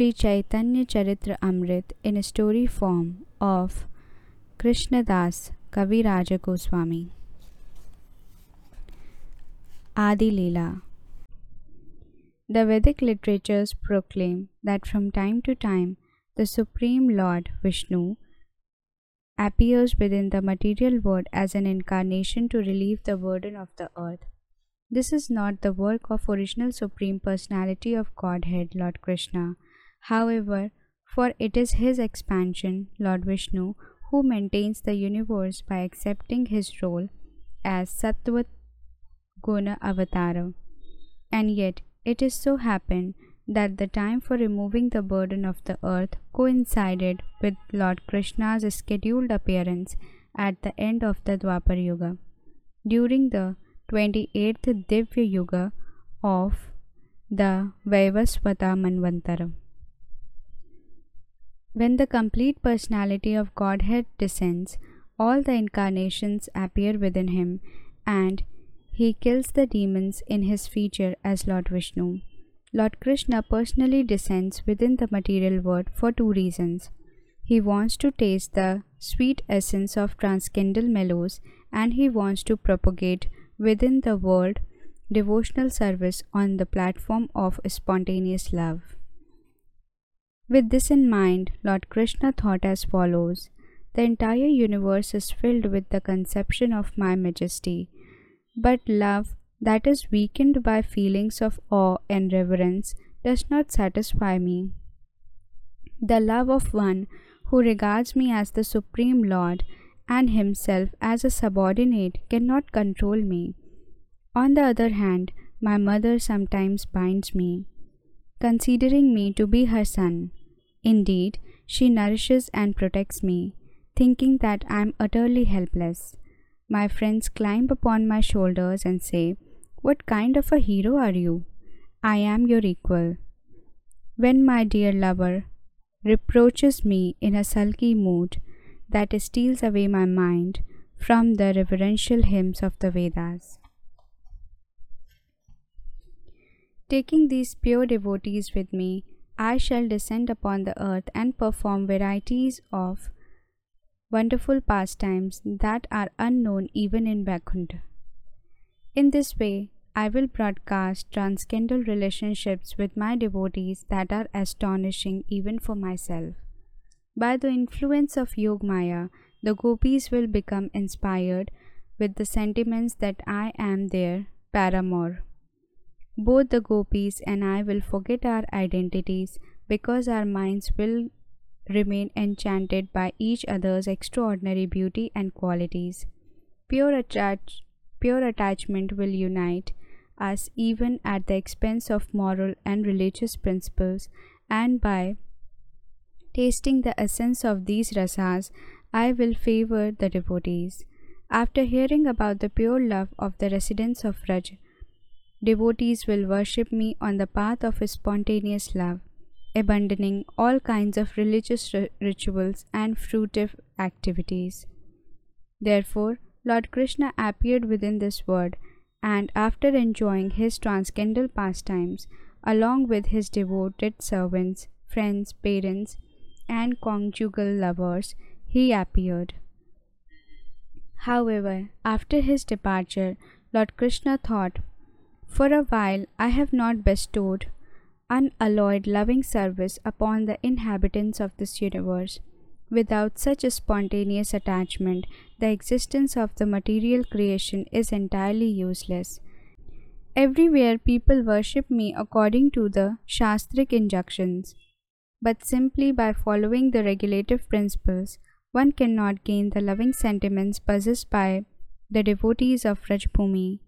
Sri Chaitanya Charitra Amrit in a story form of Krishna Das Kaviraja Goswami. Adi Leela The Vedic literatures proclaim that from time to time the Supreme Lord Vishnu appears within the material world as an incarnation to relieve the burden of the earth. This is not the work of original Supreme Personality of Godhead, Lord Krishna. However, for it is his expansion, Lord Vishnu, who maintains the universe by accepting his role as Sattva Guna Avatara. And yet, it is so happened that the time for removing the burden of the earth coincided with Lord Krishna's scheduled appearance at the end of the Dwapar Yuga. During the 28th Divya Yuga of the Vaivasvata Manvantara. When the complete personality of Godhead descends, all the incarnations appear within him and he kills the demons in his feature as Lord Vishnu. Lord Krishna personally descends within the material world for two reasons. He wants to taste the sweet essence of transcendental mellows and he wants to propagate within the world devotional service on the platform of spontaneous love. With this in mind, Lord Krishna thought as follows The entire universe is filled with the conception of my majesty, but love that is weakened by feelings of awe and reverence does not satisfy me. The love of one who regards me as the Supreme Lord and himself as a subordinate cannot control me. On the other hand, my mother sometimes binds me, considering me to be her son. Indeed, she nourishes and protects me, thinking that I am utterly helpless. My friends climb upon my shoulders and say, What kind of a hero are you? I am your equal. When my dear lover reproaches me in a sulky mood that steals away my mind from the reverential hymns of the Vedas. Taking these pure devotees with me, I shall descend upon the earth and perform varieties of wonderful pastimes that are unknown even in Vaikuntha. In this way, I will broadcast transcendental relationships with my devotees that are astonishing even for myself. By the influence of Yogmaya, the gopis will become inspired with the sentiments that I am their paramour. Both the gopis and I will forget our identities because our minds will remain enchanted by each other's extraordinary beauty and qualities. Pure, attach- pure attachment will unite us even at the expense of moral and religious principles, and by tasting the essence of these rasas, I will favor the devotees. After hearing about the pure love of the residents of Vraj, Devotees will worship me on the path of spontaneous love, abandoning all kinds of religious rituals and fruitive activities. Therefore, Lord Krishna appeared within this world, and after enjoying his transcendental pastimes, along with his devoted servants, friends, parents, and conjugal lovers, he appeared. However, after his departure, Lord Krishna thought for a while I have not bestowed unalloyed loving service upon the inhabitants of this universe. Without such a spontaneous attachment, the existence of the material creation is entirely useless. Everywhere people worship me according to the Shastric injunctions, but simply by following the regulative principles, one cannot gain the loving sentiments possessed by the devotees of Vrajbhumi.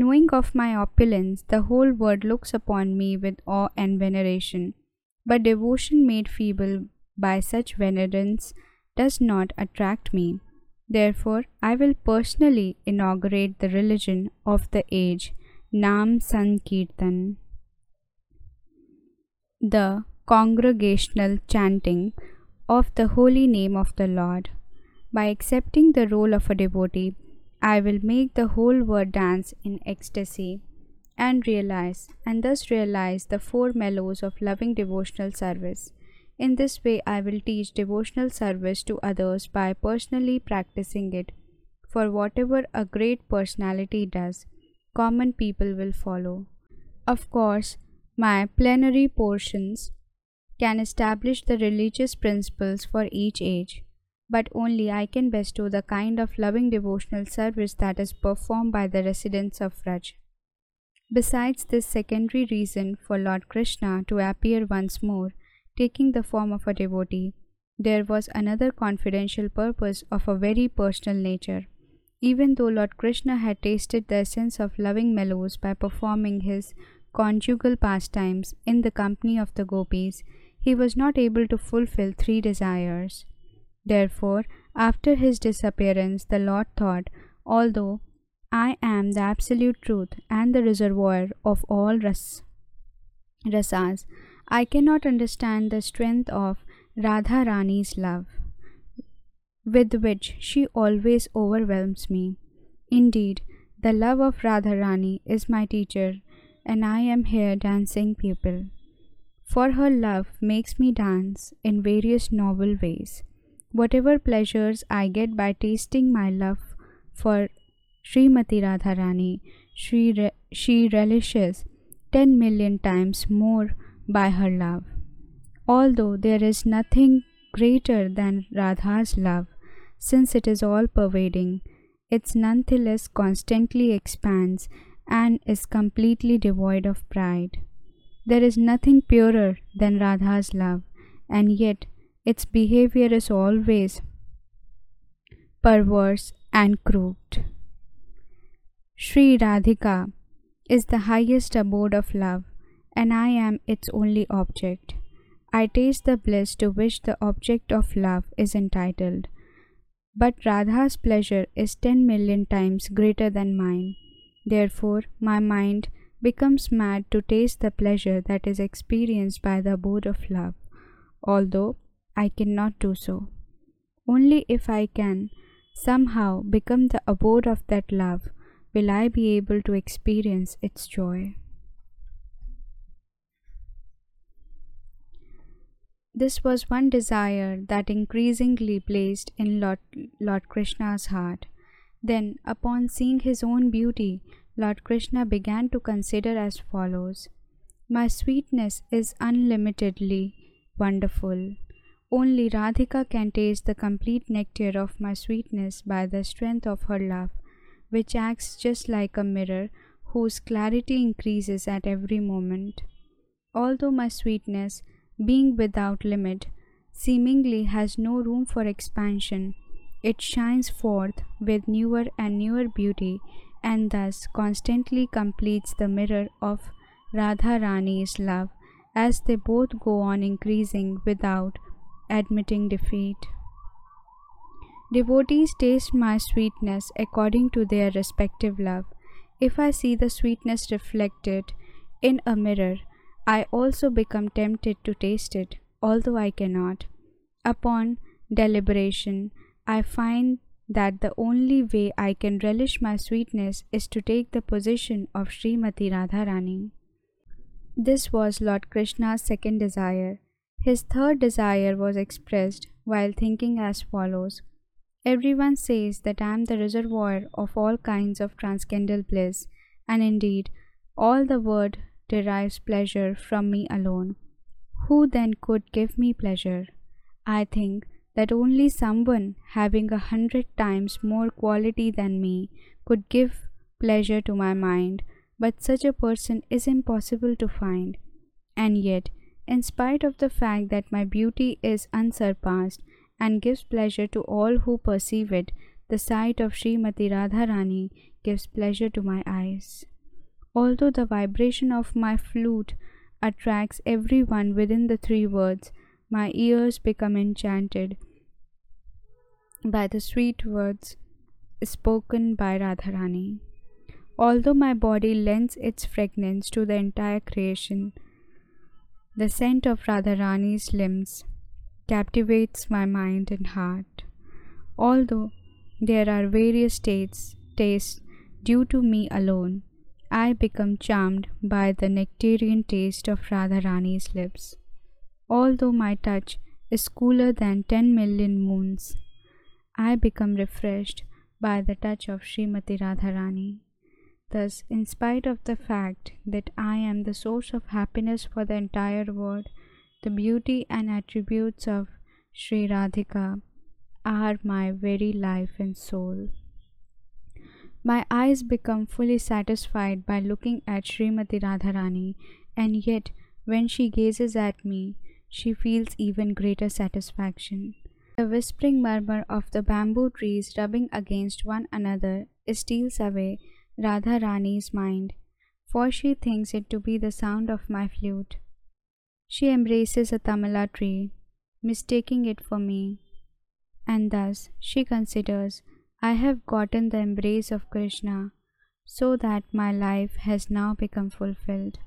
Knowing of my opulence, the whole world looks upon me with awe and veneration. But devotion made feeble by such venerance does not attract me. Therefore, I will personally inaugurate the religion of the age, Nam Sankirtan. The congregational chanting of the holy name of the Lord. By accepting the role of a devotee, I will make the whole world dance in ecstasy and realize and thus realize the four mellows of loving devotional service. In this way, I will teach devotional service to others by personally practicing it. For whatever a great personality does, common people will follow. Of course, my plenary portions can establish the religious principles for each age, but only I can bestow the kind of loving devotional service that is performed by the residents of Vraj. Besides this secondary reason for Lord Krishna to appear once more, taking the form of a devotee, there was another confidential purpose of a very personal nature. Even though Lord Krishna had tasted the essence of loving mellows by performing his conjugal pastimes in the company of the gopis, he was not able to fulfill three desires. Therefore, after his disappearance, the Lord thought, although I am the absolute truth and the reservoir of all ras- rasas, I cannot understand the strength of Radha Rani's love, with which she always overwhelms me. Indeed, the love of Radha Rani is my teacher, and I am here dancing pupil. For her love makes me dance in various novel ways. Whatever pleasures I get by tasting my love for Srimati Radharani, she, re- she relishes 10 million times more by her love. Although there is nothing greater than Radha's love, since it is all pervading, it nonetheless constantly expands and is completely devoid of pride. There is nothing purer than Radha's love, and yet its behavior is always perverse and crooked. Sri Radhika is the highest abode of love, and I am its only object. I taste the bliss to which the object of love is entitled. But Radha's pleasure is ten million times greater than mine. Therefore, my mind becomes mad to taste the pleasure that is experienced by the abode of love, although I cannot do so. Only if I can somehow become the abode of that love will I be able to experience its joy. This was one desire that increasingly blazed in Lord, Lord Krishna's heart. Then, upon seeing his own beauty, Lord Krishna began to consider as follows My sweetness is unlimitedly wonderful. Only Radhika can taste the complete nectar of my sweetness by the strength of her love, which acts just like a mirror whose clarity increases at every moment. Although my sweetness being without limit, seemingly has no room for expansion. It shines forth with newer and newer beauty and thus constantly completes the mirror of Radha Rani's love as they both go on increasing without admitting defeat. Devotees taste my sweetness according to their respective love. If I see the sweetness reflected in a mirror, I also become tempted to taste it, although I cannot. Upon deliberation, I find that the only way I can relish my sweetness is to take the position of Srimati Radharani. This was Lord Krishna's second desire. His third desire was expressed while thinking as follows Everyone says that I am the reservoir of all kinds of transcendental bliss, and indeed, all the world derives pleasure from me alone. Who then could give me pleasure? I think that only someone having a hundred times more quality than me could give pleasure to my mind, but such a person is impossible to find. And yet, in spite of the fact that my beauty is unsurpassed and gives pleasure to all who perceive it, the sight of Srimati Radharani gives pleasure to my eyes. Although the vibration of my flute attracts everyone within the three words, my ears become enchanted by the sweet words spoken by Radharani. Although my body lends its fragrance to the entire creation, the scent of Radharani's limbs captivates my mind and heart. Although there are various states, tastes due to me alone, I become charmed by the nectarian taste of Radharani's lips. Although my touch is cooler than 10 million moons, I become refreshed by the touch of Srimati Radharani. Thus, in spite of the fact that I am the source of happiness for the entire world, the beauty and attributes of Sri Radhika are my very life and soul. My eyes become fully satisfied by looking at Srimati Radharani, and yet when she gazes at me, she feels even greater satisfaction. The whispering murmur of the bamboo trees rubbing against one another steals away Radharani's mind, for she thinks it to be the sound of my flute. She embraces a tamala tree, mistaking it for me, and thus she considers I have gotten the embrace of Krishna, so that my life has now become fulfilled.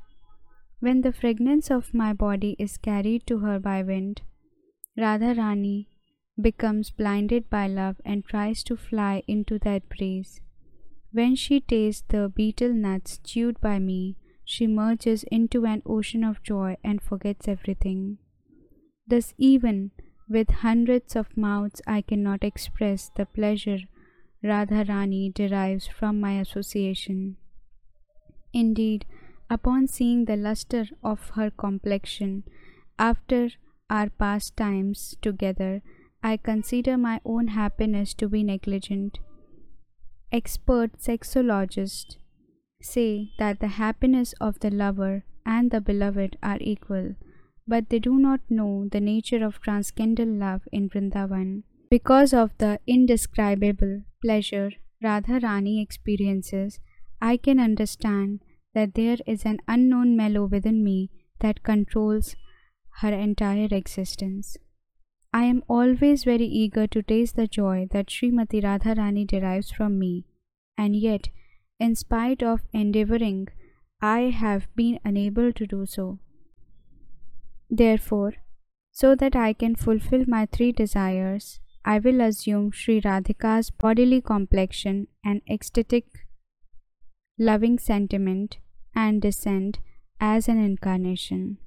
When the fragrance of my body is carried to her by wind, Radha Rani becomes blinded by love and tries to fly into that breeze. When she tastes the betel nuts chewed by me, she merges into an ocean of joy and forgets everything. Thus, even with hundreds of mouths, I cannot express the pleasure Radharani derives from my association. Indeed, upon seeing the lustre of her complexion after our pastimes together, I consider my own happiness to be negligent. Expert sexologists say that the happiness of the lover and the beloved are equal, but they do not know the nature of transcendental love in Vrindavan. Because of the indescribable pleasure Radharani experiences, I can understand that there is an unknown mellow within me that controls her entire existence. I am always very eager to taste the joy that Srimati Radharani derives from me, and yet in spite of endeavoring, I have been unable to do so. Therefore, so that I can fulfill my three desires, I will assume Sri Radhika's bodily complexion and ecstatic, loving sentiment and descend as an incarnation.